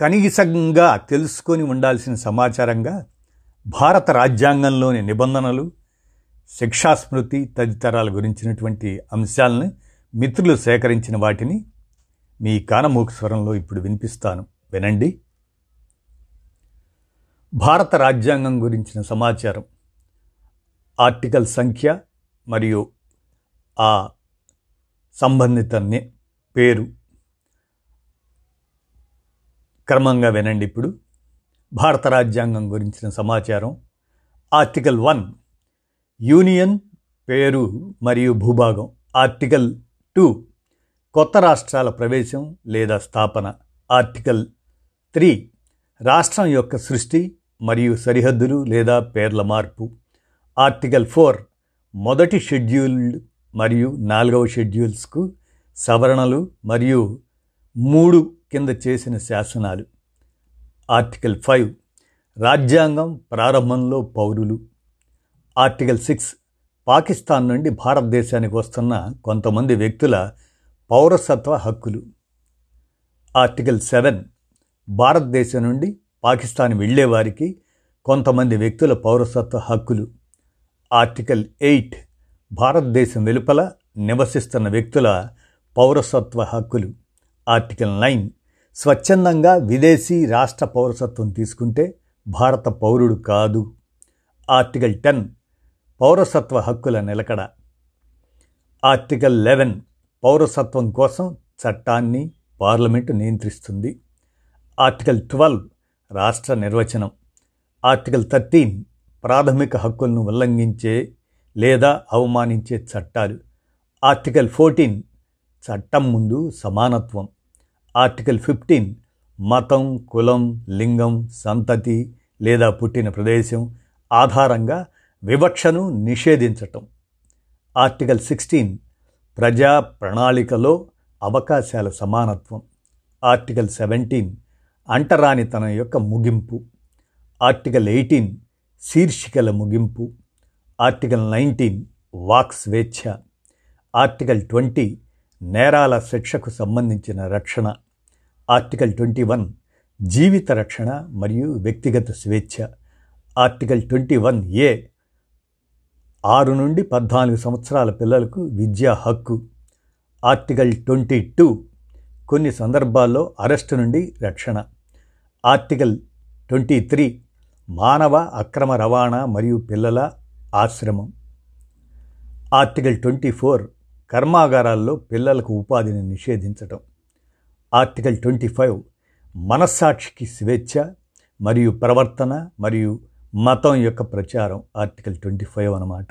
కనీసంగా తెలుసుకొని ఉండాల్సిన సమాచారంగా భారత రాజ్యాంగంలోని నిబంధనలు శిక్షాస్మృతి తదితరాల గురించినటువంటి అంశాలను మిత్రులు సేకరించిన వాటిని మీ కానమూక స్వరంలో ఇప్పుడు వినిపిస్తాను. వినండి. భారత రాజ్యాంగం గురించిన సమాచారం. ఆర్టికల్ సంఖ్య మరియు ఆ సంబంధిత పేరు క్రమంగా వినండి ఇప్పుడు. భారత రాజ్యాంగం గురించిన సమాచారం. ఆర్టికల్ వన్ యూనియన్ పేరు మరియు భూభాగం. ఆర్టికల్ టూ కొత్త రాష్ట్రాల ప్రవేశం లేదా స్థాపన. ఆర్టికల్ త్రీ రాష్ట్రం యొక్క సృష్టి మరియు సరిహద్దులు లేదా పేర్ల మార్పు. ఆర్టికల్ ఫోర్ మొదటి షెడ్యూల్డ్ మరియు నాలుగవ షెడ్యూల్స్కు సవరణలు మరియు మూడు కింద చేసిన శాసనాలు. ఆర్టికల్ ఫైవ్ రాజ్యాంగం ప్రారంభంలో పౌరులు. ఆర్టికల్ సిక్స్ పాకిస్తాన్ నుండి భారతదేశానికి వస్తున్న కొంతమంది వ్యక్తుల పౌరసత్వ హక్కులు. ఆర్టికల్ సెవెన్ భారతదేశం నుండి పాకిస్తాన్ వెళ్ళేవారికి కొంతమంది వ్యక్తుల పౌరసత్వ హక్కులు. ఆర్టికల్ ఎయిట్ భారతదేశం వెలుపల నివసిస్తున్న వ్యక్తుల పౌరసత్వ హక్కులు. ఆర్టికల్ నైన్ స్వచ్ఛందంగా విదేశీ రాష్ట్ర పౌరసత్వం తీసుకుంటే భారత పౌరుడు కాదు. ఆర్టికల్ టెన్ పౌరసత్వ హక్కుల నిలకడ. ఆర్టికల్ లెవెన్ పౌరసత్వం కోసం చట్టాన్ని పార్లమెంటు నియంత్రిస్తుంది. ఆర్టికల్ ట్వెల్వ్ రాష్ట్ర నిర్వచనం. ఆర్టికల్ థర్టీన్ ప్రాథమిక హక్కులను ఉల్లంఘించే లేదా అవమానించే చట్టాలు. ఆర్టికల్ ఫోర్టీన్ చట్టం ముందు సమానత్వం. ఆర్టికల్ ఫిఫ్టీన్ మతం కులం లింగం సంతతి లేదా పుట్టిన ప్రదేశం ఆధారంగా వివక్షను నిషేధించటం. ఆర్టికల్ సిక్స్టీన్ ప్రజా ప్రణాళికలో అవకాశాల సమానత్వం. ఆర్టికల్ సెవెంటీన్ అంటరానితనం యొక్క ముగింపు. ఆర్టికల్ ఎయిటీన్ శీర్షికల ముగింపు. ఆర్టికల్ నైన్టీన్ వాక్ స్వేచ్ఛ. ఆర్టికల్ ట్వంటీ నేరాల శిక్షకు సంబంధించిన రక్షణ. ఆర్టికల్ ట్వంటీ వన్ జీవిత రక్షణ మరియు వ్యక్తిగత స్వేచ్ఛ. ఆర్టికల్ ట్వంటీ వన్ ఏ ఆరు నుండి పద్నాలుగు సంవత్సరాల పిల్లలకు విద్యా హక్కు. ఆర్టికల్ ట్వంటీ టూ కొన్ని సందర్భాల్లో అరెస్టు నుండి రక్షణ. ఆర్టికల్ ట్వంటీ త్రీ మానవ అక్రమ రవాణా మరియు పిల్లల ఆశ్రమం. ఆర్టికల్ ట్వంటీ ఫోర్ కర్మాగారాల్లో పిల్లలకు ఉపాధిని నిషేధించటం. ఆర్టికల్ ట్వంటీ ఫైవ్ మనస్సాక్షికి స్వేచ్ఛ మరియు ప్రవర్తన మరియు మతం యొక్క ప్రచారం ఆర్టికల్ ట్వంటీ ఫైవ్ అన్నమాట.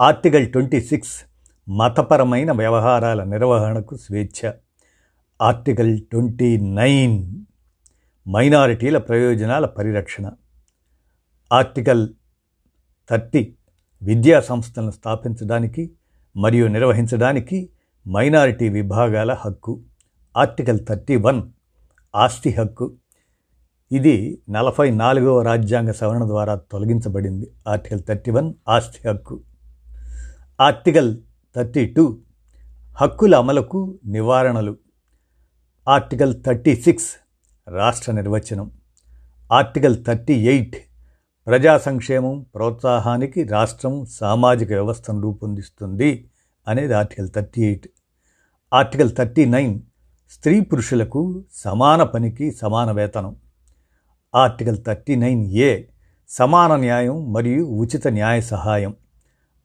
ఆర్టికల్ ట్వంటీ సిక్స్ మతపరమైన వ్యవహారాల నిర్వహణకు స్వేచ్ఛ. ఆర్టికల్ ట్వంటీ నైన్ మైనారిటీల ప్రయోజనాల పరిరక్షణ. ఆర్టికల్ థర్టీ విద్యా సంస్థలను స్థాపించడానికి మరియు నిర్వహించడానికి మైనారిటీ విభాగాల హక్కు. ఆర్టికల్ థర్టీ వన్ ఆస్తి హక్కు. ఇది నలభై నాలుగవ రాజ్యాంగ సవరణ ద్వారా తొలగించబడింది. ఆర్టికల్ థర్టీ వన్ ఆస్తి హక్కు. ఆర్టికల్ థర్టీ టూ హక్కుల అమలుకు నివారణలు. ఆర్టికల్ థర్టీ సిక్స్ రాష్ట్ర నిర్వచనం. ఆర్టికల్ థర్టీ ఎయిట్ ప్రజా సంక్షేమం ప్రోత్సాహానికి రాష్ట్రం సామాజిక వ్యవస్థను రూపొందిస్తుంది అనేది article thirty eight. Article thirty nine స్త్రీ పురుషులకు సమాన పనికి సమాన వేతనం. ఆర్టికల్ థర్టీ నైన్ ఏ సమాన న్యాయం మరియు ఉచిత న్యాయ సహాయం.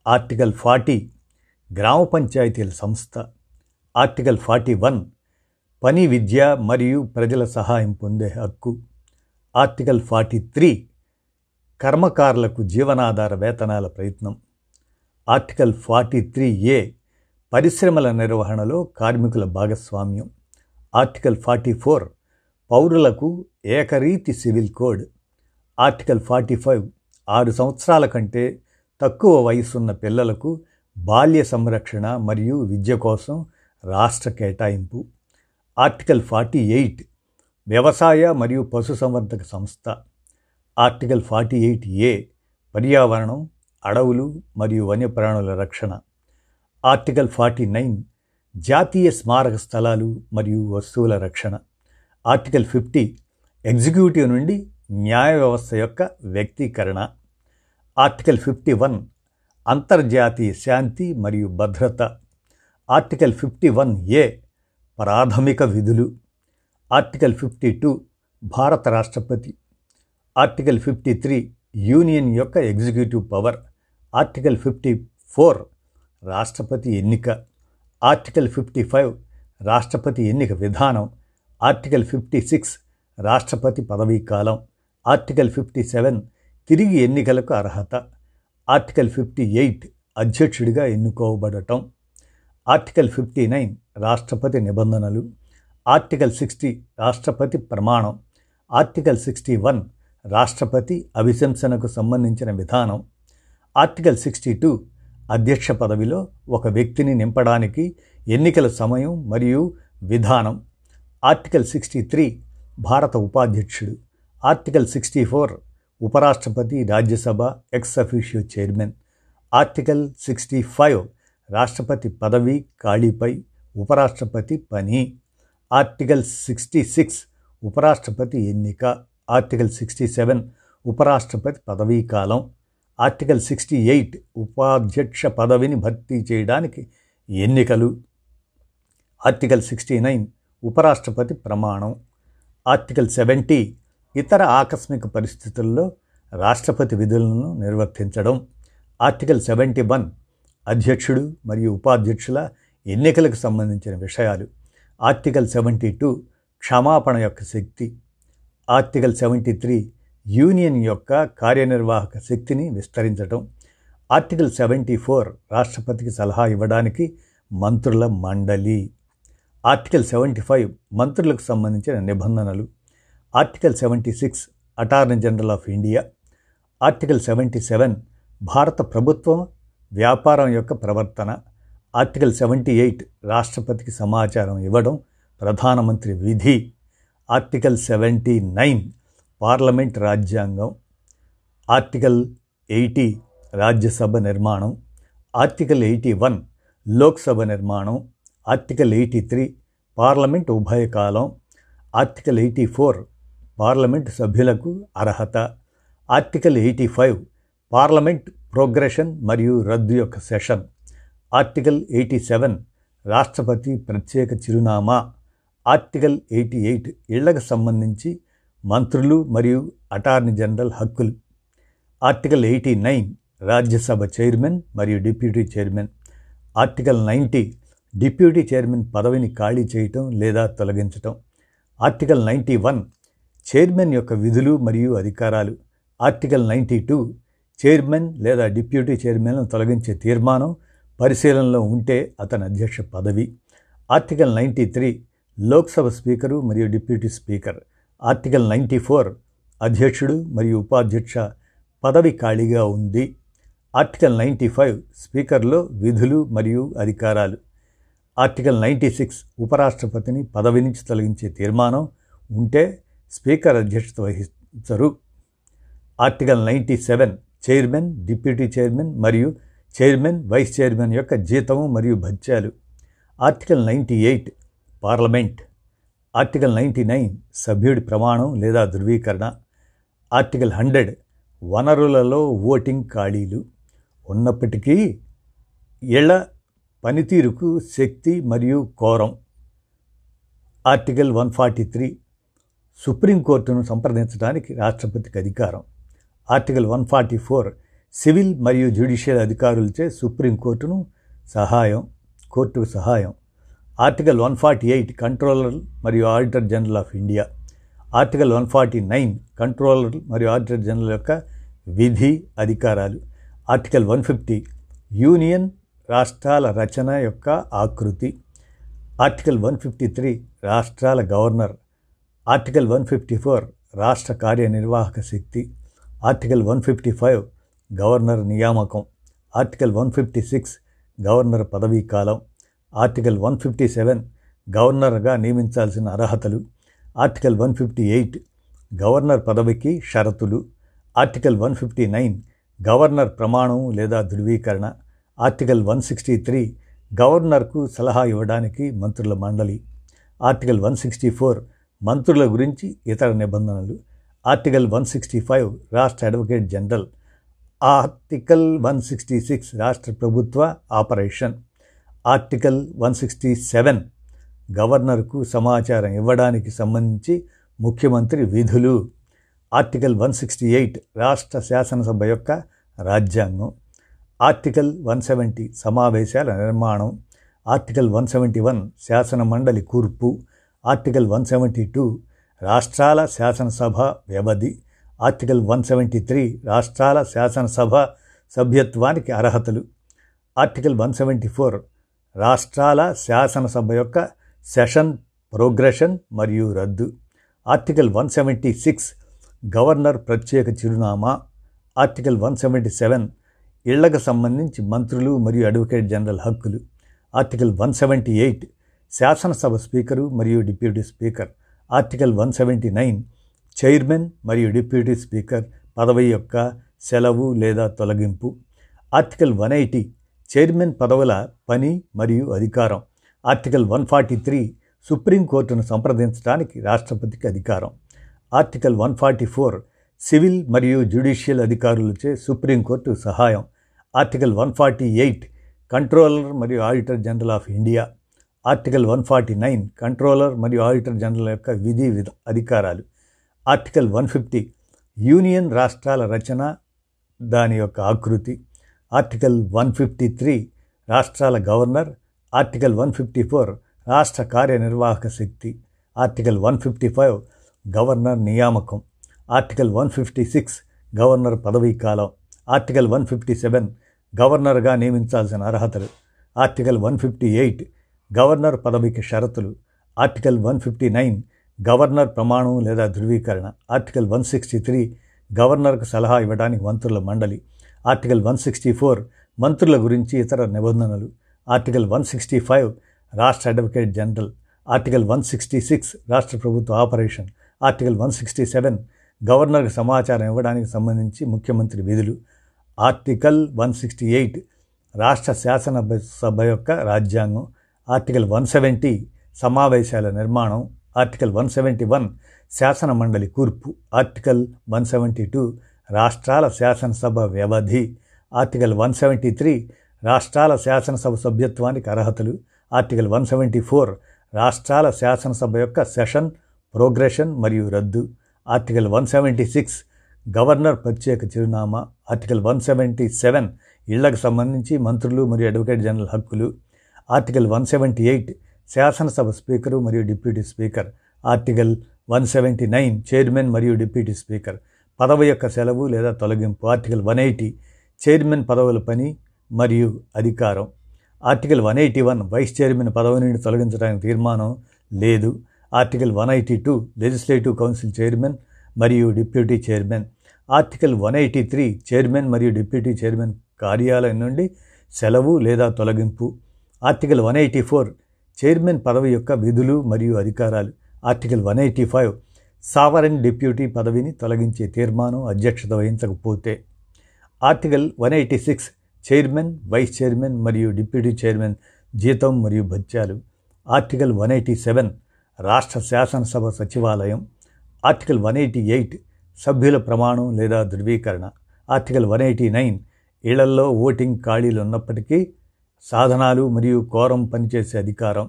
ఆర్టికల్ ఫార్టీ గ్రామ పంచాయతీల సంస్థ. ఆర్టికల్ ఫార్టీ వన్ పని విద్య మరియు ప్రజల సహాయం పొందే హక్కు. ఆర్టికల్ ఫార్టీ త్రీ కర్మకారులకు జీవనాధార వేతనాల ప్రయత్నం. ఆర్టికల్ ఫార్టీ త్రీ ఏ పరిశ్రమల నిర్వహణలో కార్మికుల భాగస్వామ్యం. ఆర్టికల్ ఫార్టీ ఫోర్ పౌరులకు ఏకరీతి civil code. Article forty five ఆరు సంవత్సరాల కంటే తక్కువ వయసున్న పిల్లలకు బాల్య సంరక్షణ మరియు విద్య కోసం రాష్ట్ర కేటాయింపు. ఆర్టికల్ ఫార్టీ ఎయిట్ వ్యవసాయ మరియు పశుసంవర్ధక సంస్థ. ఆర్టికల్ ఫార్టీ ఎయిట్ ఏ పర్యావరణం అడవులు మరియు వన్యప్రాణుల రక్షణ. ఆర్టికల్ ఫార్టీ నైన్ జాతీయ స్మారక స్థలాలు మరియు వస్తువుల రక్షణ. ఆర్టికల్ ఫిఫ్టీ ఎగ్జిక్యూటివ్ నుండి న్యాయ వ్యవస్థ యొక్క వ్యక్తీకరణ. ఆర్టికల్ ఫిఫ్టీ వన్ అంతర్జాతీయ శాంతి మరియు భద్రత. ఆర్టికల్ ఫిఫ్టీ వన్ ఏ ప్రాథమిక విధులు. ఆర్టికల్ ఫిఫ్టీ టూ భారత రాష్ట్రపతి. ఆర్టికల్ ఫిఫ్టీ త్రీ యూనియన్ యొక్క executive power. Article fifty four రాష్ట్రపతి ఎన్నిక. ఆర్టికల్ ఫిఫ్టీ ఫైవ్ రాష్ట్రపతి ఎన్నిక విధానం ఆర్టికల్ ఫిఫ్టీ సిక్స్ రాష్ట్రపతి పదవీ కాలం ఆర్టికల్ ఫిఫ్టీ సెవెన్ తిరిగి ఎన్నికలకు అర్హత ఆర్టికల్ ఫిఫ్టీ ఎయిట్ అధ్యక్షుడిగా ఎన్నుకోబడటం ఆర్టికల్ ఫిఫ్టీ నైన్ రాష్ట్రపతి నిబంధనలు ఆర్టికల్ సిక్స్టీ రాష్ట్రపతి ప్రమాణం ఆర్టికల్ సిక్స్టీ వన్ రాష్ట్రపతి అభిశంసనకు సంబంధించిన విధానం ఆర్టికల్ సిక్స్టీ టూ అధ్యక్ష పదవిలో ఒక వ్యక్తిని నింపడానికి ఎన్నికల సమయం మరియు విధానం. ఆర్టికల్ సిక్స్టీ త్రీ భారత ఉపాధ్యక్షుడు. ఆర్టికల్ సిక్స్టీ ఫోర్ ఉపరాష్ట్రపతి Rajya Sabha ex officio chairman article sixty five రాష్ట్రపతి పదవి ఖాళీపై ఉపరాష్ట్రపతి పని. ఆర్టికల్ సిక్స్టీ సిక్స్ ఉపరాష్ట్రపతి ఎన్నిక. ఆర్టికల్ సిక్స్టీ సెవెన్ ఉపరాష్ట్రపతి పదవీ కాలం ఆర్టికల్ సిక్స్టీ ఎయిట్ ఉపాధ్యక్ష పదవిని భర్తీ చేయడానికి ఎన్నికలు. ఆర్టికల్ సిక్స్టీ నైన్ ఉపరాష్ట్రపతి ప్రమాణం. ఆర్టికల్ సెవెంటీ ఇతర ఆకస్మిక పరిస్థితుల్లో రాష్ట్రపతి విధులను నిర్వర్తించడం. ఆర్టికల్ సెవెంటీ వన్ అధ్యక్షుడు మరియు ఉపాధ్యక్షుల ఎన్నికలకు సంబంధించిన విషయాలు. ఆర్టికల్ సెవెంటీ టూ క్షమాపణ యొక్క శక్తి. ఆర్టికల్ సెవెంటీ త్రీ యూనియన్ యొక్క కార్యనిర్వాహక శక్తిని విస్తరించడం ఆర్టికల్ సెవెంటీ ఫోర్ రాష్ట్రపతికి సలహా ఇవ్వడానికి మంత్రుల మండలి. ఆర్టికల్ సెవెంటీ ఫైవ్ మంత్రులకు సంబంధించిన నిబంధనలు. Article seventy six attorney general of India. Article seventy seven భారత ప్రభుత్వం వ్యాపారం యొక్క ప్రవర్తన. ఆర్టికల్ సెవెంటీ ఎయిట్ రాష్ట్రపతికి సమాచారం ఇవ్వడం ప్రధానమంత్రి విధి. ఆర్టికల్ సెవెంటీ నైన్ పార్లమెంట్ రాజ్యాంగం ఆర్టికల్ ఎయిటీ రాజ్యసభ నిర్మాణం ఆర్టికల్ ఎయిటీ వన్ లోక్సభ నిర్మాణం ఆర్టికల్ ఎయిటీ త్రీ పార్లమెంట్ ఉభయకాలం ఆర్టికల్ ఎయిటీ ఫోర్ పార్లమెంట్ సభ్యులకు అర్హత article eighty five parliament progression మరియు రద్దు యొక్క సెషన్ ఆర్టికల్ ఎయిటీ సెవెన్ రాష్ట్రపతి ప్రత్యేక చిరునామా ఆర్టికల్ ఎయిటీ ఎయిట్ ఇళ్ళకు సంబంధించి మంత్రులు మరియు అటార్నీ జనరల్ హక్కులు. Article eighty nine Rajya Sabha chairman మరియు deputy chairman. Article ninety deputy chairman పదవిని ఖాళీ చేయటం లేదా తొలగించటం. ఆర్టికల్ నైంటీ వన్ చైర్మన్ యొక్క విధులు మరియు అధికారాలు. ఆర్టికల్ నైంటీ టూ చైర్మన్ లేదా డిప్యూటీ చైర్మన్ను తొలగించే తీర్మానం పరిశీలనలో ఉంటే అతని అధ్యక్ష పదవి. Article ninety three Lok Sabha speaker మరియు deputy speaker. Article ninety four అధ్యక్షుడు మరియు ఉపాధ్యక్ష పదవి ఖాళీగా ఉంది. ఆర్టికల్ నైంటీ ఫైవ్ స్పీకర్లో విధులు మరియు అధికారాలు. ఆర్టికల్ నైంటీ సిక్స్ ఉపరాష్ట్రపతిని పదవి నుంచి తొలగించే తీర్మానం ఉంటే స్పీకర్ అధ్యక్షత వహించరు article ninety seven chairman deputy chairman మరియు చైర్మన్ వైస్ చైర్మన్ యొక్క జీతము మరియు భత్యాలు. Article ninety eight parliament article ninety nine సభ్యుడి ప్రమాణం లేదా ధృవీకరణ ఆర్టికల్ హండ్రెడ్ వనరులలో ఓటింగ్ ఖాళీలు ఉన్నప్పటికీ ఇళ్ళ పనితీరుకు శక్తి మరియు quorum article one forty three సుప్రీంకోర్టును సంప్రదించడానికి రాష్ట్రపతికి అధికారం article one forty four civil మరియు జ్యుడిషియల్ అధికారులచే సుప్రీంకోర్టును సహాయం కోర్టుకు సహాయం. Article one forty eight controller మరియు auditor general of India article one forty nine controller మరియు ఆడిటర్ జనరల్ యొక్క విధి అధికారాలు. ఆర్టికల్ వన్ ఫిఫ్టీ యూనియన్ రాష్ట్రాల రచన యొక్క ఆకృతి. ఆర్టికల్ వన్ ఫిఫ్టీ త్రీ రాష్ట్రాల governor. Article one fifty four రాష్ట్ర కార్యనిర్వాహక శక్తి. Article one fifty five governor నియామకం. Article one fifty six governor పదవీ కాలం. ఆర్టికల్ వన్ ఫిఫ్టీ సెవెన్ గవర్నర్గా నియమించాల్సిన అర్హతలు article one fifty eight governor పదవికి షరతులు article one fifty nine governor ప్రమాణం లేదా ధృవీకరణ ఆర్టికల్ వన్ సిక్స్టీ త్రీ గవర్నర్కు సలహా ఇవ్వడానికి మంత్రుల మండలి ఆర్టికల్ వన్ సిక్స్టీ ఫోర్ మంత్రుల గురించి ఇతర నిబంధనలు ఆర్టికల్ వన్ సిక్స్టీ ఫైవ్ రాష్ట్ర advocate general article one sixty six రాష్ట్ర ప్రభుత్వ operation. Article one sixty seven గవర్నర్కు సమాచారం ఇవ్వడానికి సంబంధించి ముఖ్యమంత్రి విధులు. ఆర్టికల్ వన్ సిక్స్టీ ఎయిట్ రాష్ట్ర శాసనసభ యొక్క రాజ్యాంగం. ఆర్టికల్ వన్ సెవెంటీ సమావేశాల నిర్మాణం. ఆర్టికల్ వన్ సెవెంటీ వన్ శాసన మండలి కూర్పు. ఆర్టికల్ వన్ సెవెంటీ టూ రాష్ట్రాల శాసనసభ వ్యవధి. ఆర్టికల్ వన్ సెవెంటీ త్రీ రాష్ట్రాల శాసనసభ సభ్యత్వానికి అర్హతలు. ఆర్టికల్ వన్ సెవెంటీ ఫోర్ రాష్ట్రాల శాసనసభ యొక్క సెషన్ ప్రోగ్రెషన్ మరియు రద్దు. Article one seventy six governor ప్రత్యేక చిరునామా. ఆర్టికల్ వన్ సెవెంటీ సెవెన్ ఇళ్ళకు సంబంధించి మంత్రులు మరియు అడ్వకేట్ జనరల్ హక్కులు. ఆర్టికల్ వన్ సెవెంటీ ఎయిట్ శాసనసభ స్పీకరు మరియు deputy speaker. Article one seventy nine chairman మరియు డిప్యూటీ స్పీకర్ పదవి యొక్క సెలవు లేదా తొలగింపు. ఆర్టికల్ వన్ ఎయిటీ చైర్మన్ పదవుల పని మరియు అధికారం. ఆర్టికల్ వన్ ఫార్టీ త్రీ సుప్రీంకోర్టును సంప్రదించడానికి రాష్ట్రపతికి అధికారం. Article one forty four civil మరియు జ్యుడిషియల్ అధికారులచే సుప్రీంకోర్టు సహాయం. Article one forty eight controller మరియు auditor general of India. Article one forty nine controller మరియు ఆడిటర్ జనరల్ యొక్క విధి విధ అధికారాలు. ఆర్టికల్ వన్ ఫిఫ్టీ యూనియన్ రాష్ట్రాల రచన దాని యొక్క ఆకృతి. ఆర్టికల్ వన్ ఫిఫ్టీ త్రీ రాష్ట్రాల governor. Article one fifty four రాష్ట్ర కార్యనిర్వాహక శక్తి. Article one fifty five governor నియామకం. Article one fifty six governor పదవీ కాలం. ఆర్టికల్ వన్ ఫిఫ్టీ సెవెన్ గవర్నర్గా నియమించాల్సిన అర్హతలు. Article one fifty eight governor పదవికి షరతులు. Article one fifty nine governor ప్రమాణం లేదా ధృవీకరణ. ఆర్టికల్ వన్ సిక్స్టీ త్రీ గవర్నర్కు సలహా ఇవ్వడానికి మంత్రుల మండలి. ఆర్టికల్ వన్ సిక్స్టీ ఫోర్ మంత్రుల గురించి ఇతర నిబంధనలు. ఆర్టికల్ వన్ సిక్స్టీ ఫైవ్ రాష్ట్ర advocate general. Article one sixty six రాష్ట్ర ప్రభుత్వ operation. Article one sixty seven గవర్నర్కి సమాచారం ఇవ్వడానికి సంబంధించి ముఖ్యమంత్రి విధులు. ఆర్టికల్ వన్ సిక్స్టీ ఎయిట్ రాష్ట్ర శాసన సభ యొక్క రాజ్యాంగం. ఆర్టికల్ వన్ సెవెంటీ సమావేశాల నిర్మాణం. ఆర్టికల్ వన్ సెవెంటీ వన్ శాసన మండలి కూర్పు. ఆర్టికల్ వన్ సెవెంటీ టూ రాష్ట్రాల శాసనసభ వ్యవధి. ఆర్టికల్ వన్ సెవెంటీ త్రీ రాష్ట్రాల శాసనసభ సభ్యత్వానికి అర్హతలు. ఆర్టికల్ వన్ సెవెంటీ ఫోర్ రాష్ట్రాల శాసనసభ యొక్క సెషన్ ప్రోగ్రెషన్ మరియు రద్దు. Article one seventy six governor ప్రత్యేక చిరునామా. ఆర్టికల్ వన్ సెవెంటీ సెవెన్ ఇళ్ళకు సంబంధించి మంత్రులు మరియు అడ్వకేట్ జనరల్ హక్కులు. ఆర్టికల్ వన్ సెవెంటీ ఎయిట్ శాసనసభ స్పీకరు మరియు deputy speaker. Article one seventy nine chairman మరియు డిప్యూటీ స్పీకర్. పదవి యొక్క సెలవు లేదా తొలగింపు ఆర్టికల్ వన్ ఎయిటీ చైర్మన్ పదవుల పని మరియు అధికారం. Article one eighty one vice chairman పదవి నుండి తొలగించడానికి తీర్మానం లేదు. Article one eighty two legislative council chairman మరియు deputy chairman. Article one eighty three chairman మరియు డిప్యూటీ చైర్మన్ కార్యాలయం నుండి సెలవు లేదా తొలగింపు. Article one eighty four chairman పదవి యొక్క విధులు మరియు అధికారాలు. Article one eighty five sovereign deputy పదవిని తొలగించే తీర్మానం అధ్యక్షత వహించకపోతే article one eighty six chairman vice chairman మరియు డిప్యూటీ చైర్మన్ జీతం మరియు భత్యాలు ఆర్టికల్ వన్ ఎయిటీ సెవెన్ రాష్ట్ర శాసనసభ సచివాలయం ఆర్టికల్ వన్ ఎయిటీ ఎయిట్ సభ్యుల ప్రమాణం లేదా ధృవీకరణ ఆర్టికల్ వన్ ఎయిటీ నైన్ ఇళ్ళల్లో ఓటింగ్ ఖాళీలు ఉన్నప్పటికీ సాధనాలు మరియు కోరం పనిచేసే అధికారం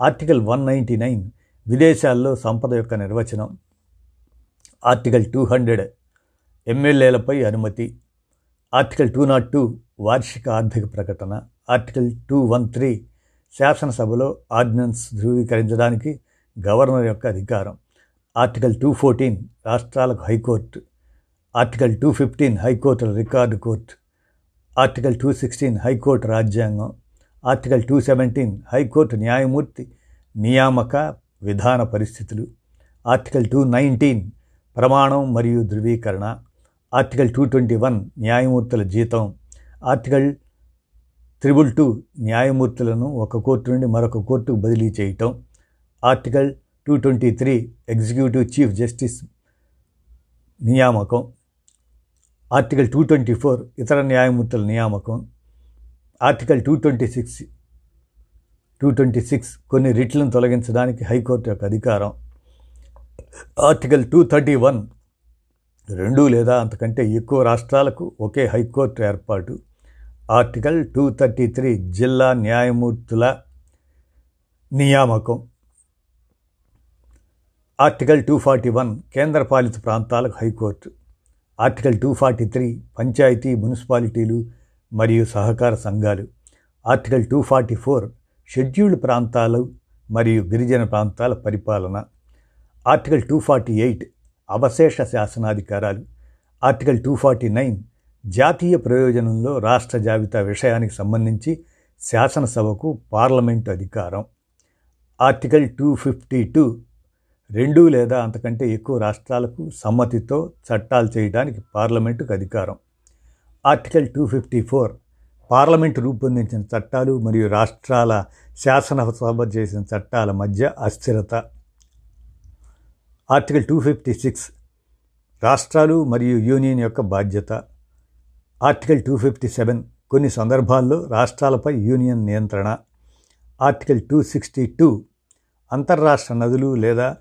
ఆర్టికల్ వన్ నైంటీ నైన్ విదేశాల్లో సంపద యొక్క నిర్వచనం ఆర్టికల్ టూ హండ్రెడ్ ఎమ్మెల్యేలపై అనుమతి ఆర్టికల్ టూ నాట్ టూ వార్షిక ఆర్థిక ప్రకటన ఆర్టికల్ టూ వన్ త్రీ శాసనసభలో ఆర్డినెన్స్ ధృవీకరించడానికి గవర్నర్ యొక్క అధికారం ఆర్టికల్ టూ ఫోర్టీన్ రాష్ట్రాలకు high court article two fifteen హైకోర్టుల record court article two sixteen high court రాజ్యాంగం article two seventeen high court న్యాయమూర్తి నియామక విధాన పరిస్థితులు ఆర్టికల్ టూ నైన్టీన్ ప్రమాణం మరియు ధృవీకరణ. ఆర్టికల్ టూ ట్వంటీ వన్ న్యాయమూర్తుల జీతం. ఆర్టికల్ త్రిబుల్ టూ న్యాయమూర్తులను ఒక కోర్టు నుండి మరొక కోర్టుకు బదిలీ చేయటం. Article two twenty three executive chief justice నియామకం. ఆర్టికల్ టూ ట్వంటీ ఫోర్ ఇతర న్యాయమూర్తుల నియామకం. Article two twenty six two twenty six కొన్ని రిట్లను తొలగించడానికి హైకోర్టు యొక్క అధికారం. ఆర్టికల్ టూ థర్టీ వన్ రెండు లేదా అంతకంటే ఎక్కువ రాష్ట్రాలకు ఒకే హైకోర్టు ఏర్పాటు. ఆర్టికల్ టూ థర్టీ త్రీ జిల్లా న్యాయమూర్తుల నియామకం. ఆర్టికల్ టూ ఫార్టీ వన్ కేంద్రపాలిత ప్రాంతాలకు high court. Article two forty three panchayat మున్సిపాలిటీలు మరియు సహకార సంఘాలు. Article two forty four scheduled ప్రాంతాలు మరియు గిరిజన ప్రాంతాల పరిపాలన. ఆర్టికల్ టూ ఫార్టీ ఎయిట్ అవశేష శాసనాధికారాలు ఆర్టికల్ టూ ఫార్టీ నైన్ జాతీయ ప్రయోజనంలో రాష్ట్ర జాబితా విషయానికి సంబంధించి శాసనసభకు పార్లమెంటు అధికారం. ఆర్టికల్ టూ ఫిఫ్టీ టూ రెండు లేదా అంతకంటే ఎక్కువ రాష్ట్రాలకు సమ్మతితో చట్టాలు చేయడానికి పార్లమెంటుకు అధికారం. Article two fifty four parliament రూపొందించిన చట్టాలు మరియు రాష్ట్రాల శాసనసభ చేసిన చట్టాల మధ్య అస్థిరత. ఆర్టికల్ టూ ఫిఫ్టీ సిక్స్ రాష్ట్రాలు మరియు యూనియన్ యొక్క బాధ్యత. ఆర్టికల్ టూ ఫిఫ్టీ సెవెన్ కొన్ని సందర్భాల్లో రాష్ట్రాలపై యూనియన్ నియంత్రణ. ఆర్టికల్ టూ సిక్స్టీ టూ అంతర్రాష్ట్ర నదులు లేదా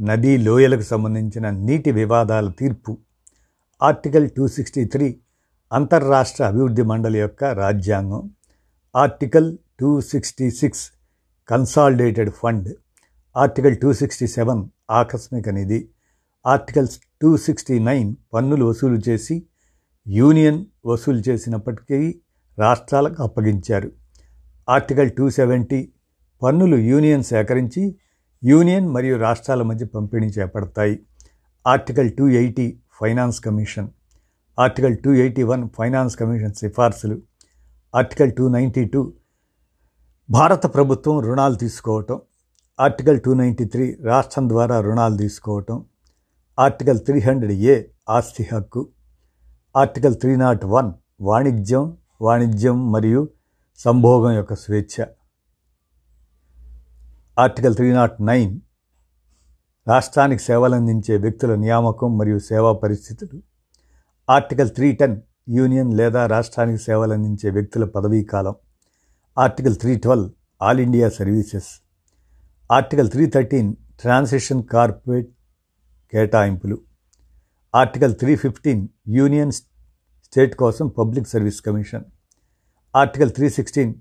నదీ లోయలకు సంబంధించిన నీటి వివాదాల తీర్పు. ఆర్టికల్ టూ సిక్స్టీ త్రీ అంతర్రాష్ట్ర అభివృద్ధి మండలి యొక్క రాజ్యాంగం. Article two sixty six consolidated fund. Article two sixty seven ఆకస్మిక నిధి. ఆర్టికల్స్ టూ సిక్స్టీ నైన్ పన్నులు వసూలు చేసి యూనియన్ వసూలు చేసినప్పటికీ రాష్ట్రాలకు అప్పగించారు. ఆర్టికల్ టూ సెవెంటీ పన్నులు యూనియన్ సేకరించి యూనియన్ మరియు రాష్ట్రాల మధ్య పంపిణీ చేపడతాయి. Article two eighty finance commission. Article two eighty one finance commission సిఫార్సులు. ఆర్టికల్ టూ నైంటీ టూ భారత ప్రభుత్వం రుణాలు తీసుకోవటం. ఆర్టికల్ టూ నైంటీ త్రీ రాష్ట్రం ద్వారా రుణాలు తీసుకోవటం ఆర్టికల్ త్రీ హండ్రెడ్ ఏ ఆస్తి హక్కు ఆర్టికల్ త్రీ నాట్ వన్ వాణిజ్యం వాణిజ్యం మరియు సంభోగం యొక్క స్వేచ్ఛ. ఆర్టికల్ త్రీ నాట్ నైన్ రాష్ట్రానికి సేవలందించే వ్యక్తుల నియామకం మరియు సేవా పరిస్థితులు. ఆర్టికల్ త్రీ టెన్ యూనియన్ లేదా రాష్ట్రానికి సేవలందించే వ్యక్తుల పదవీ కాలం. Article three twelve all India services. Article three thirteen transition corporate కేటాయింపులు. Article three fifteen union state కోసం public service commission. Article three sixteen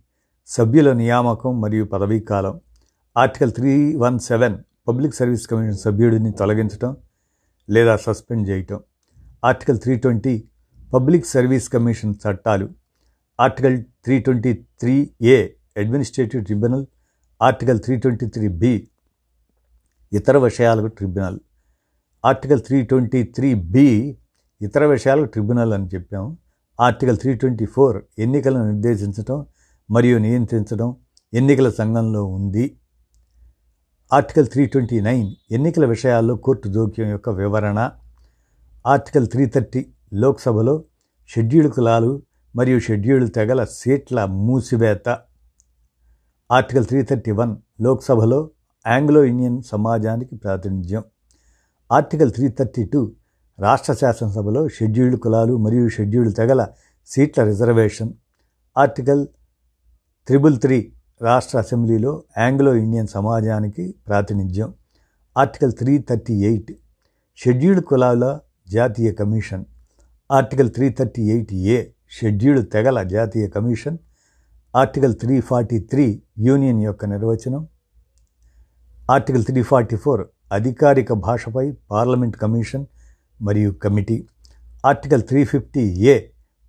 సభ్యుల నియామకం మరియు పదవీ కాలం. Article three one seven public service commission సభ్యుడిని తొలగించడం లేదా సస్పెండ్ చేయటం. Article three twenty public service commission చట్టాలు. Article three twenty three A administrative tribunal article three twenty three B ఇతర విషయాలకు tribunal. Article three twenty three B ఇతర విషయాలకు tribunal అని చెప్పాము ఆర్టికల్ త్రీ ట్వంటీ ఫోర్ ఎన్నికలను నిర్దేశించడం మరియు నియంత్రించడం ఎన్నికల సంఘంలో ఉంది. ఆర్టికల్ త్రీ ట్వంటీ నైన్ ఎన్నికల విషయాల్లో కోర్టు జోక్యం యొక్క వివరణ. ఆర్టికల్ త్రీ థర్టీ లోక్సభలో షెడ్యూల్ కులాలు మరియు షెడ్యూల్ తెగల సీట్ల మూసివేత. ఆర్టికల్ త్రీ థర్టీ వన్ లోక్సభలో ఆంగ్లో ఇండియన్ సమాజానికి ప్రాతినిధ్యం. ఆర్టికల్ త్రీ థర్టీ టూ రాష్ట్ర శాసనసభలో షెడ్యూల్డ్ కులాలు మరియు షెడ్యూల్డ్ తెగల సీట్ల రిజర్వేషన్. ఆర్టికల్ త్రిబుల్ త్రీ రాష్ట్ర అసెంబ్లీలో ఆంగ్లో ఇండియన్ సమాజానికి ప్రాతినిధ్యం. Article three thirty eight scheduled కులాల జాతీయ commission. Article three thirty eight A scheduled తెగల జాతీయ commission. Article three forty three union యొక్క నిర్వచనం. ఆర్టికల్ త్రీ ఫార్టీ ఫోర్ అధికారిక భాషపై పార్లమెంట్ కమిషన్ మరియు committee. Article three fifty A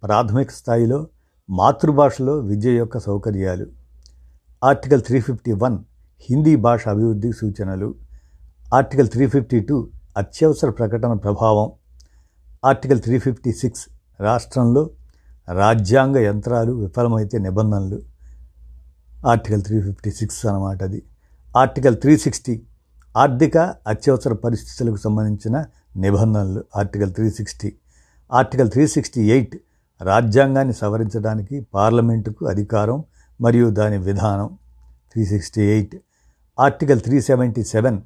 ప్రాథమిక స్థాయిలో మాతృభాషలో విద్య యొక్క సౌకర్యాలు. Article three fifty one Hindi భాష అభివృద్ధి సూచనలు. ఆర్టికల్ త్రీ ఫిఫ్టీ టూ అత్యవసర ప్రకటన ప్రభావం. ఆర్టికల్ త్రీ ఫిఫ్టీ సిక్స్ రాష్ట్రంలో రాజ్యాంగ యంత్రాలు విఫలమైతే నిబంధనలు. ఆర్టికల్ త్రీ ఫిఫ్టీ సిక్స్ అనమాట అది. ఆర్టికల్ త్రీ సిక్స్టీ ఆర్థిక అత్యవసర పరిస్థితులకు సంబంధించిన నిబంధనలు. Article three sixty article three sixty eight రాజ్యాంగాన్ని సవరించడానికి పార్లమెంటుకు అధికారం మరియు దాని విధానం. Three sixty eight article three seventy seven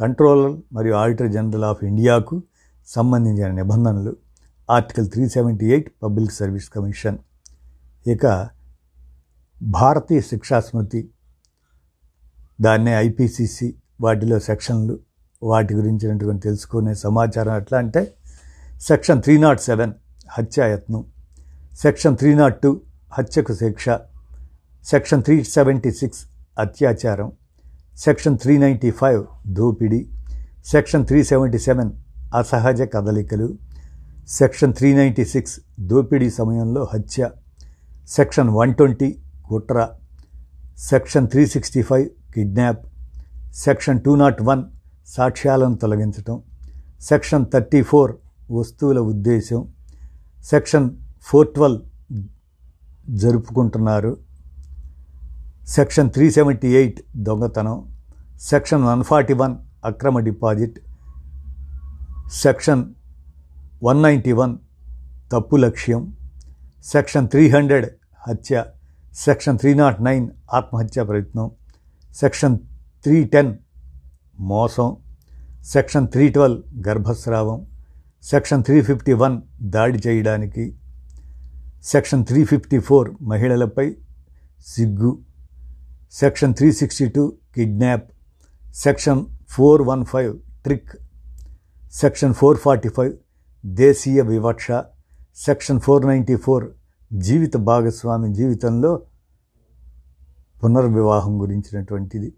controller మరియు ఆడిటర్ జనరల్ ఆఫ్ ఇండియాకు సంబంధించిన నిబంధనలు. Article three seventy eight public service commission. ఇక భారతీయ శిక్షా స్మృతి దాన్నే ఐపీసీసీ వాటిలో సెక్షన్లు వాటి గురించినటువంటి తెలుసుకునే సమాచారం ఎట్లా అంటే సెక్షన్ త్రీ నాట్ సెవెన్ హత్యాయత్నం సెక్షన్ త్రీ నాట్ టూ హత్యకు శిక్ష సెక్షన్ త్రీ సెవెంటీ సిక్స్ అత్యాచారం సెక్షన్ త్రీ నైంటీ ఫైవ్ దోపిడీ సెక్షన్ త్రీ సెవెంటీ సెవెన్ అసహజ కదలికలు సెక్షన్ త్రీ నైంటీ సిక్స్ దోపిడీ సమయంలో హత్య సెక్షన్ వన్ ట్వంటీ కుట్ర. Section three sixty five kidnap. Section two not one సాక్ష్యాలను తొలగించటం. సెక్షన్ థర్టీ ఫోర్ వస్తువుల ఉద్దేశం సెక్షన్ ఫోర్ ట్వెల్వ్ జరుపుకుంటున్నారు. సెక్షన్ త్రీ సెవెంటీ ఎయిట్ దొంగతనం. సెక్షన్ వన్ ఫార్టీ వన్ అక్రమ deposit. Section one ninety one తప్పు లక్ష్యం. Section three hundred హత్య. Section three not nine ఆత్మహత్యా ప్రయత్నం సెక్షన్ త్రీ టెన్ మోసం సెక్షన్ త్రీ ట్వెల్వ్ గర్భస్రావం సెక్షన్ త్రీ ఫిఫ్టీ వన్ దాడి చేయడానికి సెక్షన్ త్రీ ఫిఫ్టీ ఫోర్ మహిళలపై సిగ్గు section three sixty two kidnap section four one five trick section four forty five దేశీయ వివక్ష సెక్షన్ ఫోర్ నైంటీ ఫోర్ జీవిత భాగస్వామి జీవితంలో పునర్వివాహం గురించినటువంటిది.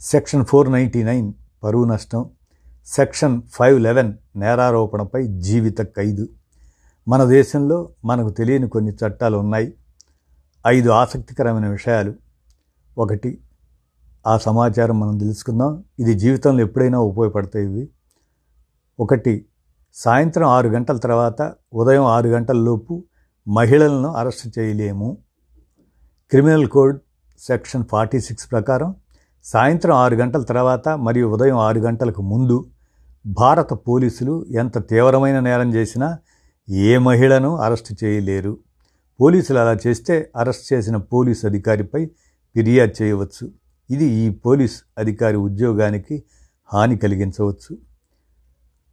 సెక్షన్ ఫోర్ నైంటీ నైన్ పరువు నష్టం. సెక్షన్ ఫైవ్ లెవెన్ నేరారోపణపై జీవిత ఖైదు. మన దేశంలో మనకు తెలియని కొన్ని చట్టాలు ఉన్నాయి. ఐదు ఆసక్తికరమైన విషయాలు. ఒకటి ఆ సమాచారం మనం తెలుసుకుందాం. ఇది జీవితంలో ఎప్పుడైనా ఉపయోగపడతాయి ఇవి. ఒకటి సాయంత్రం ఆరు గంటల తర్వాత ఉదయం ఆరు గంటల లోపు మహిళలను అరెస్ట్ చేయలేము. Criminal code section forty six ప్రకారం సాయంత్రం ఆరు గంటల తర్వాత మరియు ఉదయం ఆరు గంటలకు ముందు భారత పోలీసులు ఎంత తీవ్రమైన నేరం చేసినా ఏ మహిళను అరెస్ట్ చేయలేరు. పోలీసులు అలా చేస్తే అరెస్ట్ చేసిన పోలీస్ అధికారిపై ఫిర్యాదు చేయవచ్చు. ఇది ఈ పోలీస్ అధికారి ఉద్యోగానికి హాని కలిగించవచ్చు.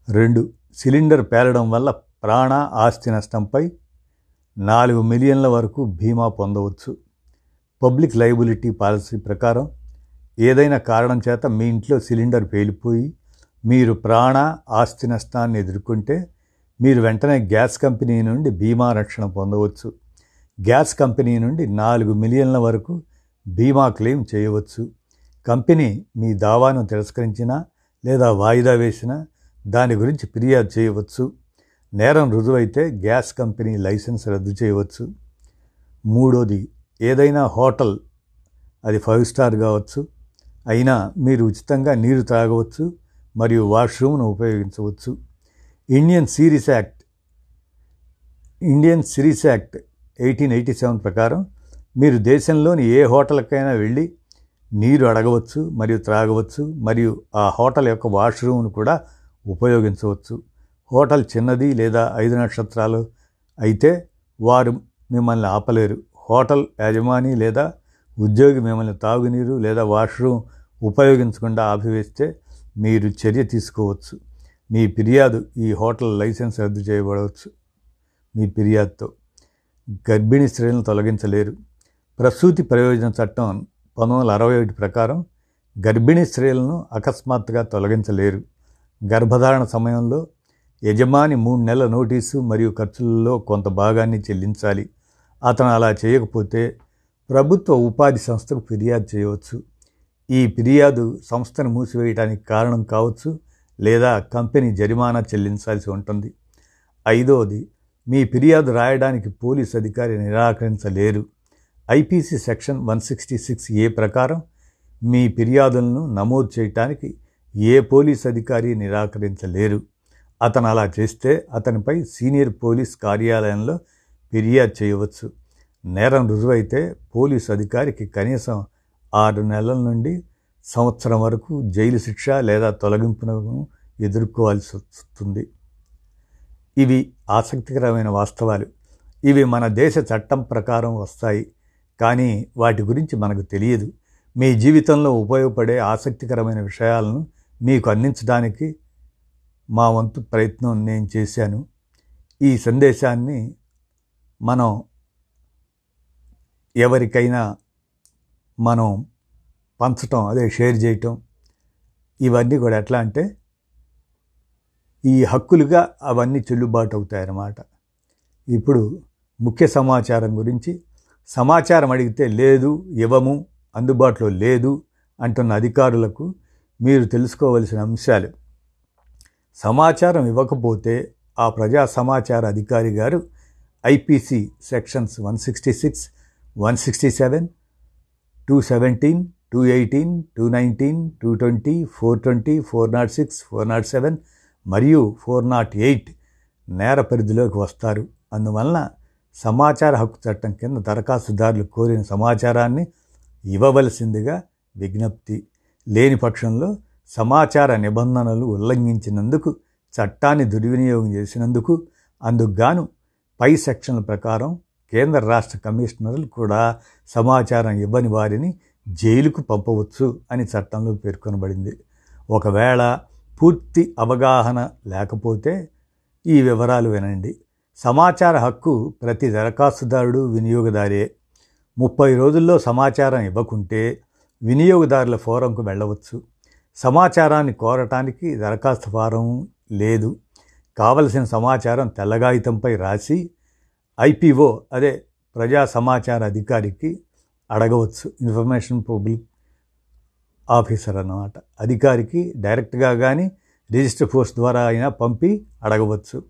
రెండు సిలిండర్ పేలడం వల్ల ప్రాణ ఆస్తి నష్టంపై నాలుగు మిలియన్ల వరకు బీమా పొందవచ్చు. పబ్లిక్ లైబిలిటీ పాలసీ ప్రకారం ఏదైనా కారణం చేత మీ ఇంట్లో సిలిండర్ పేలిపోయి మీరు ప్రాణ ఆస్తి నష్టాన్ని ఎదుర్కొంటే మీరు వెంటనే గ్యాస్ కంపెనీ నుండి బీమా రక్షణ పొందవచ్చు. గ్యాస్ కంపెనీ నుండి నాలుగు మిలియన్ల వరకు బీమా క్లెయిమ్ చేయవచ్చు. కంపెనీ మీ దావాను తిరస్కరించినా లేదా వాయిదా వేసినా దాని గురించి ఫిర్యాదు చేయవచ్చు. నేరం రుజువైతే గ్యాస్ కంపెనీ లైసెన్స్ రద్దు చేయవచ్చు. మూడోది ఏదైనా హోటల్ అది ఫైవ్ స్టార్ కావచ్చు అయినా మీరు ఉచితంగా నీరు తాగవచ్చు మరియు వాష్రూమ్ను ఉపయోగించవచ్చు. Indian series act Indian series act eighteen eighty seven ప్రకారం మీరు దేశంలోని ఏ హోటల్కైనా వెళ్ళి నీరు అడగవచ్చు మరియు త్రాగవచ్చు మరియు ఆ హోటల్ యొక్క వాష్రూమ్ను కూడా ఉపయోగించవచ్చు. హోటల్ చిన్నది లేదా ఐదు నక్షత్రాలు అయితే వారు మిమ్మల్ని ఆపలేరు. హోటల్ యజమాని లేదా ఉద్యోగి మిమ్మల్ని తాగునీరు లేదా వాష్రూమ్ ఉపయోగించకుండా ఆపివేస్తే మీరు చర్య తీసుకోవచ్చు. మీ ఫిర్యాదు ఈ హోటల్ లైసెన్స్ రద్దు చేయబడవచ్చు. మీ ఫిర్యాదుతో గర్భిణీ స్త్రీలను తొలగించలేరు. ప్రసూతి ప్రయోజన చట్టం పంతొమ్మిది వందల అరవై ఒకటి ప్రకారం గర్భిణీ స్త్రీలను అకస్మాత్తుగా తొలగించలేరు. గర్భధారణ సమయంలో యజమాని మూడు నెలల నోటీసు మరియు ఖర్చులలో కొంత భాగాన్ని చెల్లించాలి. అతను అలా చేయకపోతే ప్రభుత్వ ఉపాధి సంస్థకు ఫిర్యాదు చేయవచ్చు. ఈ ఫిర్యాదు సంస్థను మూసివేయడానికి కారణం కావచ్చు లేదా కంపెనీ జరిమానా చెల్లించాల్సి ఉంటుంది. ఐదవది మీ ఫిర్యాదు రాయడానికి పోలీస్ అధికారి నిరాకరించలేరు. IPC section one sixty six A ప్రకారం మీ ఫిర్యాదులను నమోదు చేయటానికి ఏ పోలీస్ అధికారి నిరాకరించలేరు. అతను అలా చేస్తే అతనిపై సీనియర్ పోలీస్ కార్యాలయంలో ఫిర్యాదు చేయవచ్చు. నేరం రుజువైతే పోలీసు అధికారికి కనీసం ఆరు నెలల నుండి సంవత్సరం వరకు జైలు శిక్ష లేదా తొలగింపును ఎదుర్కోవాల్సి వస్తుంది. ఇవి ఆసక్తికరమైన వాస్తవాలు. ఇవి మన దేశ చట్టం ప్రకారం వస్తాయి. కానీ వాటి గురించి మనకు తెలియదు. మీ జీవితంలో ఉపయోగపడే ఆసక్తికరమైన విషయాలను మీకు అందించడానికి మా వంతు ప్రయత్నం నేను చేశాను. ఈ సందేశాన్ని మనం ఎవరికైనా మనం పంచటం అదే షేర్ చేయటం ఇవన్నీ కూడా ఎట్లా అంటే ఈ హక్కులుగా అవన్నీ చెల్లుబాటు అవుతాయన్నమాట ఇప్పుడు ముఖ్య సమాచారం గురించి సమాచారం అడిగితే లేదు ఇవ్వము అందుబాటులో లేదు అంటున్న అధికారులకు మీరు తెలుసుకోవలసిన అంశాలు. సమాచారం ఇవ్వకపోతే ఆ ప్రజా సమాచార అధికారి గారు IPC sections one sixty six one sixty seven two seventeen two eighteen two nineteen two twenty four twenty four not six four not seven మరియు ఫోర్ నాట్ ఎయిట్ నేర పరిధిలోకి వస్తారు. అందువలన సమాచార హక్కు చట్టం కింద దరఖాస్తుదారులు కోరిన సమాచారాన్ని ఇవ్వవలసిందిగా విజ్ఞప్తి. లేని పక్షంలో సమాచార నిబంధనలు ఉల్లంఘించినందుకు చట్టాన్ని దుర్వినియోగం చేసినందుకు అందుకుగాను పై సెక్షన్ల ప్రకారం కేంద్ర రాష్ట్ర కమిషనర్లు కూడా సమాచారం ఇవ్వని వారిని జైలుకు పంపవచ్చు అని చట్టంలో పేర్కొనబడింది. ఒకవేళ పూర్తి అవగాహన లేకపోతే ఈ వివరాలు వినండి. సమాచార హక్కు ప్రతి దరఖాస్తుదారుడు వినియోగదారే. ముప్పై రోజుల్లో సమాచారం ఇవ్వకుంటే వినియోగదారుల ఫోరంకు వెళ్ళవచ్చు. సమాచారాన్ని కోరటానికి దరఖాస్తు ఫారం లేదు. కావలసిన సమాచారం తెల్లగాయితంపై రాసి ఐపీఓ అదే ప్రజా సమాచార అధికారికి అడగవచ్చు. ఇన్ఫర్మేషన్ పబ్లిక్ ఆఫీసర్ అన్నమాట. అధికారికి డైరెక్ట్గా కానీ రిజిస్టర్ పోస్ట్ ద్వారా అయినా పంపి అడగవచ్చు.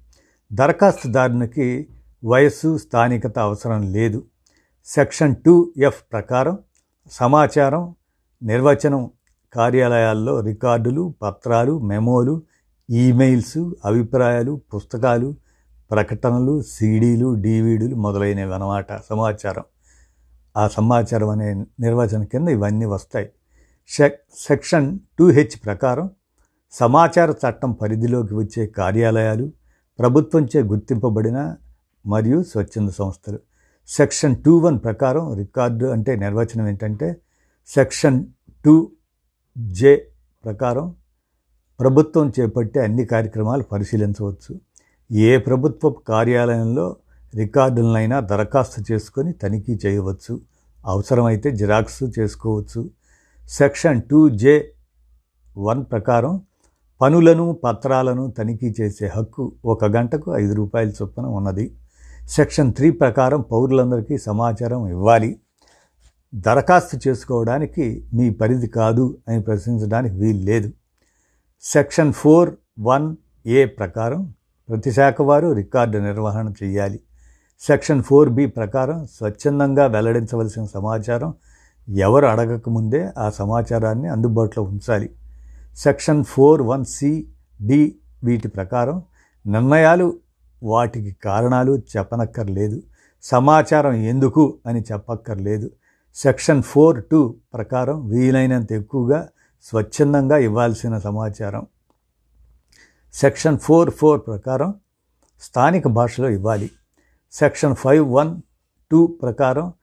దరఖాస్తుదారునికి వయస్సు స్థానికత అవసరం లేదు. సెక్షన్ టూ ఎఫ్ ప్రకారం సమాచారం నిర్వచనం కార్యాలయాల్లో రికార్డులు పత్రాలు మెమోలు ఈమెయిల్స్ అభిప్రాయాలు పుస్తకాలు ప్రకటనలు సీడీలు డీవీడీలు మొదలైనవి అన్నమాట సమాచారం. ఆ సమాచారం అనే నిర్వచనం కింద ఇవన్నీ వస్తాయి. సెక్షన్ టూ హెచ్ ప్రకారం సమాచార చట్టం పరిధిలోకి వచ్చే కార్యాలయాలు ప్రభుత్వంచే గుర్తింపబడిన మరియు స్వచ్ఛంద సంస్థలు. సెక్షన్ టూ వన్ ప్రకారం రికార్డు అంటే నిర్వచనం ఏంటంటే సెక్షన్ టూ జే ప్రకారం ప్రభుత్వం చేపట్టే అన్ని కార్యక్రమాలు పరిశీలించవచ్చు. ఏ ప్రభుత్వ కార్యాలయంలో రికార్డులనైనా దరఖాస్తు చేసుకొని తనిఖీ చేయవచ్చు. అవసరమైతే జిరాక్స్ చేసుకోవచ్చు. సెక్షన్ టూ జే వన్ ప్రకారం పనులను పత్రాలను తనిఖీ చేసే హక్కు ఒక గంటకు ఐదు రూపాయల చొప్పున ఉన్నది. సెక్షన్ త్రీ ప్రకారం పౌరులందరికీ సమాచారం ఇవ్వాలి. దరఖాస్తు చేసుకోవడానికి మీ పరిధి కాదు అని ప్రశ్నించడానికి వీలు లేదు. సెక్షన్ ఫోర్ వన్ ఏ ప్రకారం ప్రతి శాఖ వారు రికార్డు నిర్వహణ చేయాలి. సెక్షన్ ఫోర్ బి ప్రకారం స్వచ్ఛందంగా వెల్లడించవలసిన సమాచారం ఎవరు అడగకముందే ఆ సమాచారాన్ని అందుబాటులో ఉంచాలి. Section four one C D వీటి ప్రకారం నిర్ణయాలు వాటికి కారణాలు చెప్పనక్కర్లేదు. సమాచారం ఎందుకు అని చెప్పక్కర్లేదు. సెక్షన్ ఫోర్ టూ ప్రకారం వీలైనంత ఎక్కువగా స్వచ్ఛందంగా ఇవ్వాల్సిన సమాచారం. సెక్షన్ ఫోర్ ఫోర్ ప్రకారం స్థానిక భాషలో ఇవ్వాలి. సెక్షన్ ఫైవ్ వన్ టూ ప్రకారం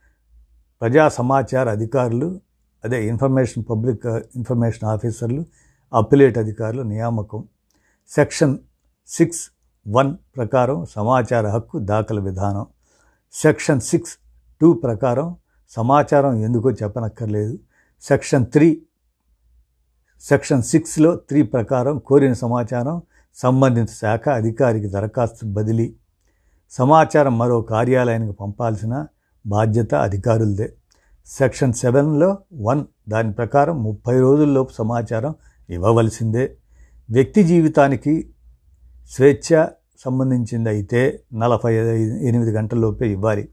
ప్రజా సమాచార అధికారులు అదే ఇన్ఫర్మేషన్ పబ్లిక్ ఇన్ఫర్మేషన్ ఆఫీసర్లు అప్పిలేట్ అధికారులు నియామకం. సెక్షన్ సిక్స్ వన్ ప్రకారం సమాచార హక్కు దాఖలు విధానం. సెక్షన్ సిక్స్ టూ ప్రకారం సమాచారం ఎందుకో చెప్పనక్కర్లేదు. సెక్షన్ త్రీ సెక్షన్ సిక్స్లో త్రీ ప్రకారం కోరిన సమాచారం సంబంధిత శాఖ అధికారికి దరఖాస్తు బదిలీ సమాచారం మరో కార్యాలయానికి పంపాల్సిన బాధ్యత అధికారులదే. సెక్షన్ సెవెన్లో వన్ దాని ప్రకారం ముప్పై రోజుల్లోపు సమాచారం ఇవ్వవలసిందే. వ్యక్తి జీవితానికి స్వేచ్ఛ సంబంధించింది అయితే నలభై ఎనిమిది గంటల్లోపే ఇవ్వాలి.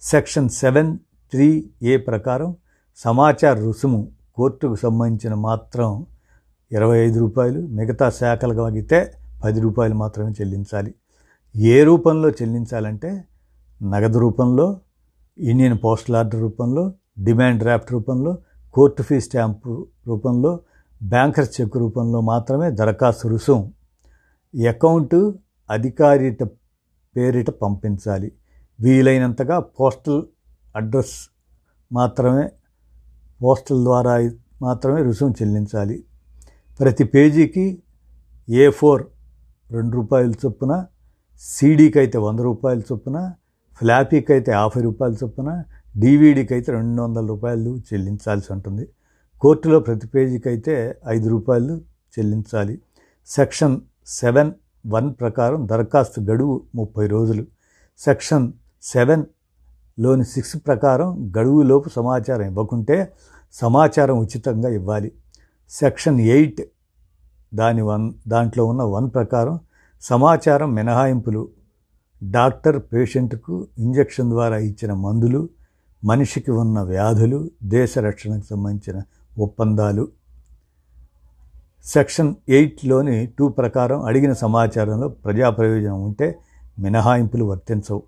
సెక్షన్ సెవెన్ త్రీ ఏ ప్రకారం సమాచార రుసుము కోర్టుకు సంబంధించిన మాత్రం ఇరవై ఐదు రూపాయలు మిగతా శాఖలకు అయితే పది రూపాయలు మాత్రమే చెల్లించాలి. ఏ రూపంలో చెల్లించాలంటే నగదు రూపంలో ఇండియన్ పోస్టల్ ఆర్డర్ రూపంలో డిమాండ్ డ్రాఫ్ట్ రూపంలో కోర్టు ఫీ స్టాంపు రూపంలో బ్యాంకర్ చెక్ రూపంలో మాత్రమే దరఖాస్తు రుసుం. అకౌంటు అధికారిత పేరిట పంపించాలి. వీలైనంతగా పోస్టల్ అడ్రస్ మాత్రమే పోస్టల్ ద్వారా మాత్రమే రుసుము చెల్లించాలి. ప్రతి పేజీకి ఏ ఫోర్ రెండు రూపాయల చొప్పున సీడీకి అయితే వంద రూపాయల చొప్పున ఫ్లాపీకి అయితే యాభై రూపాయల చొప్పున డీవీడీకి అయితే రెండు వందల రూపాయలు చెల్లించాల్సి ఉంటుంది. కోర్టులో ప్రతి పేజీకి అయితే ఐదు రూపాయలు చెల్లించాలి. సెక్షన్ సెవెన్ వన్ ప్రకారం దరఖాస్తు గడువు ముప్పై రోజులు. సెక్షన్ సెవెన్లోని సిక్స్ ప్రకారం గడువులోపు సమాచారం ఇవ్వకుంటే సమాచారం ఉచితంగా ఇవ్వాలి. సెక్షన్ ఎయిట్ దాని వన్ దాంట్లో ఉన్న వన్ ప్రకారం సమాచారం మినహాయింపులు డాక్టర్ పేషెంట్కు ఇంజెక్షన్ ద్వారా ఇచ్చిన మందులు మనిషికి ఉన్న వ్యాధులు దేశ రక్షణకు సంబంధించిన ఒప్పందాలు. సెక్షన్ ఎయిట్లోని టూ ప్రకారం అడిగిన సమాచారంలో ప్రజా ప్రయోజనం ఉంటే మినహాయింపులు వర్తించవు.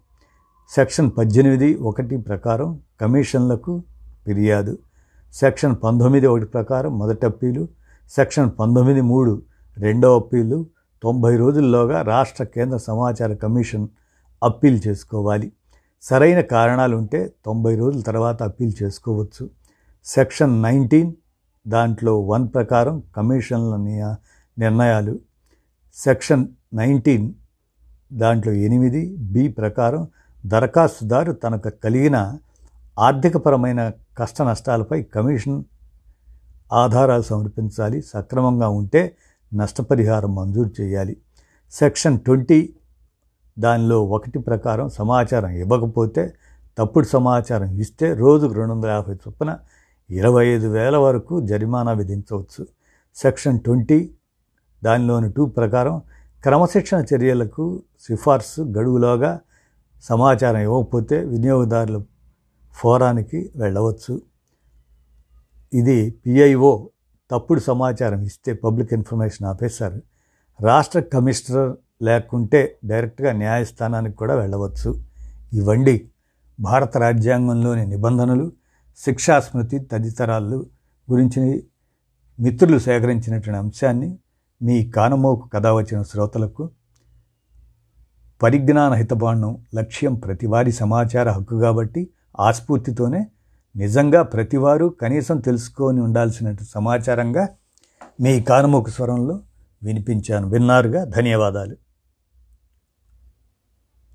సెక్షన్ పద్దెనిమిది ఒకటి ప్రకారం కమిషన్లకు ఫిర్యాదు. సెక్షన్ పంతొమ్మిది ఒకటి ప్రకారం మొదటి అప్పీలు సెక్షన్ పంతొమ్మిది మూడు రెండో అప్పీలు తొంభై రోజుల్లోగా రాష్ట్ర కేంద్ర సమాచార కమిషన్ అప్పీల్ చేసుకోవాలి. సరైన కారణాలు ఉంటే తొంభై రోజుల తర్వాత అప్పీల్ చేసుకోవచ్చు. సెక్షన్ నైన్టీన్ దాంట్లో వన్ ప్రకారం కమిషన్ల నిర్ణయాలు. సెక్షన్ నైన్టీన్ దాంట్లో ఎనిమిది బి ప్రకారం దరఖాస్తుదారు తనకు కలిగిన ఆర్థికపరమైన కష్ట నష్టాలపై కమిషన్ ఆధారాలు సమర్పించాలి. సక్రమంగా ఉంటే నష్టపరిహారం మంజూరు చేయాలి. సెక్షన్ ట్వంటీ దానిలో ఒకటి ప్రకారం సమాచారం ఇవ్వకపోతే తప్పుడు సమాచారం ఇస్తే రోజుకు రెండు వందల యాభై చొప్పున ఇరవై ఐదు వేల వరకు జరిమానా విధించవచ్చు. సెక్షన్ ట్వంటీ దానిలోని టూ ప్రకారం క్రమశిక్షణ చర్యలకు సిఫార్సు గడువులోగా సమాచారం ఇవ్వకపోతే వినియోగదారుల ఫోరానికి వెళ్ళవచ్చు. ఇది పిఐఓ తప్పుడు సమాచారం ఇస్తే పబ్లిక్ ఇన్ఫర్మేషన్ ఆఫీసర్ రాష్ట్ర కమిషనర్ లేకుంటే డైరెక్ట్గా న్యాయస్థానానికి కూడా వెళ్ళవచ్చు. ఇవ్వండి. భారత రాజ్యాంగంలోని నిబంధనలు శిక్షా స్మృతి తదితరాలు గురించి మిత్రులు సేకరించినటువంటి అంశాన్ని మీ కానమోకు కథ వచ్చిన శ్రోతలకు పరిజ్ఞాన హితబాండం లక్ష్యం ప్రతివారి సమాచార హక్కు కాబట్టి ఆస్ఫూర్తితోనే నిజంగా ప్రతివారు కనీసం తెలుసుకొని ఉండాల్సిన సమాచారంగా మీ కానమోకు స్వరంలో వినిపించాను. విన్నారుగా? ధన్యవాదాలు.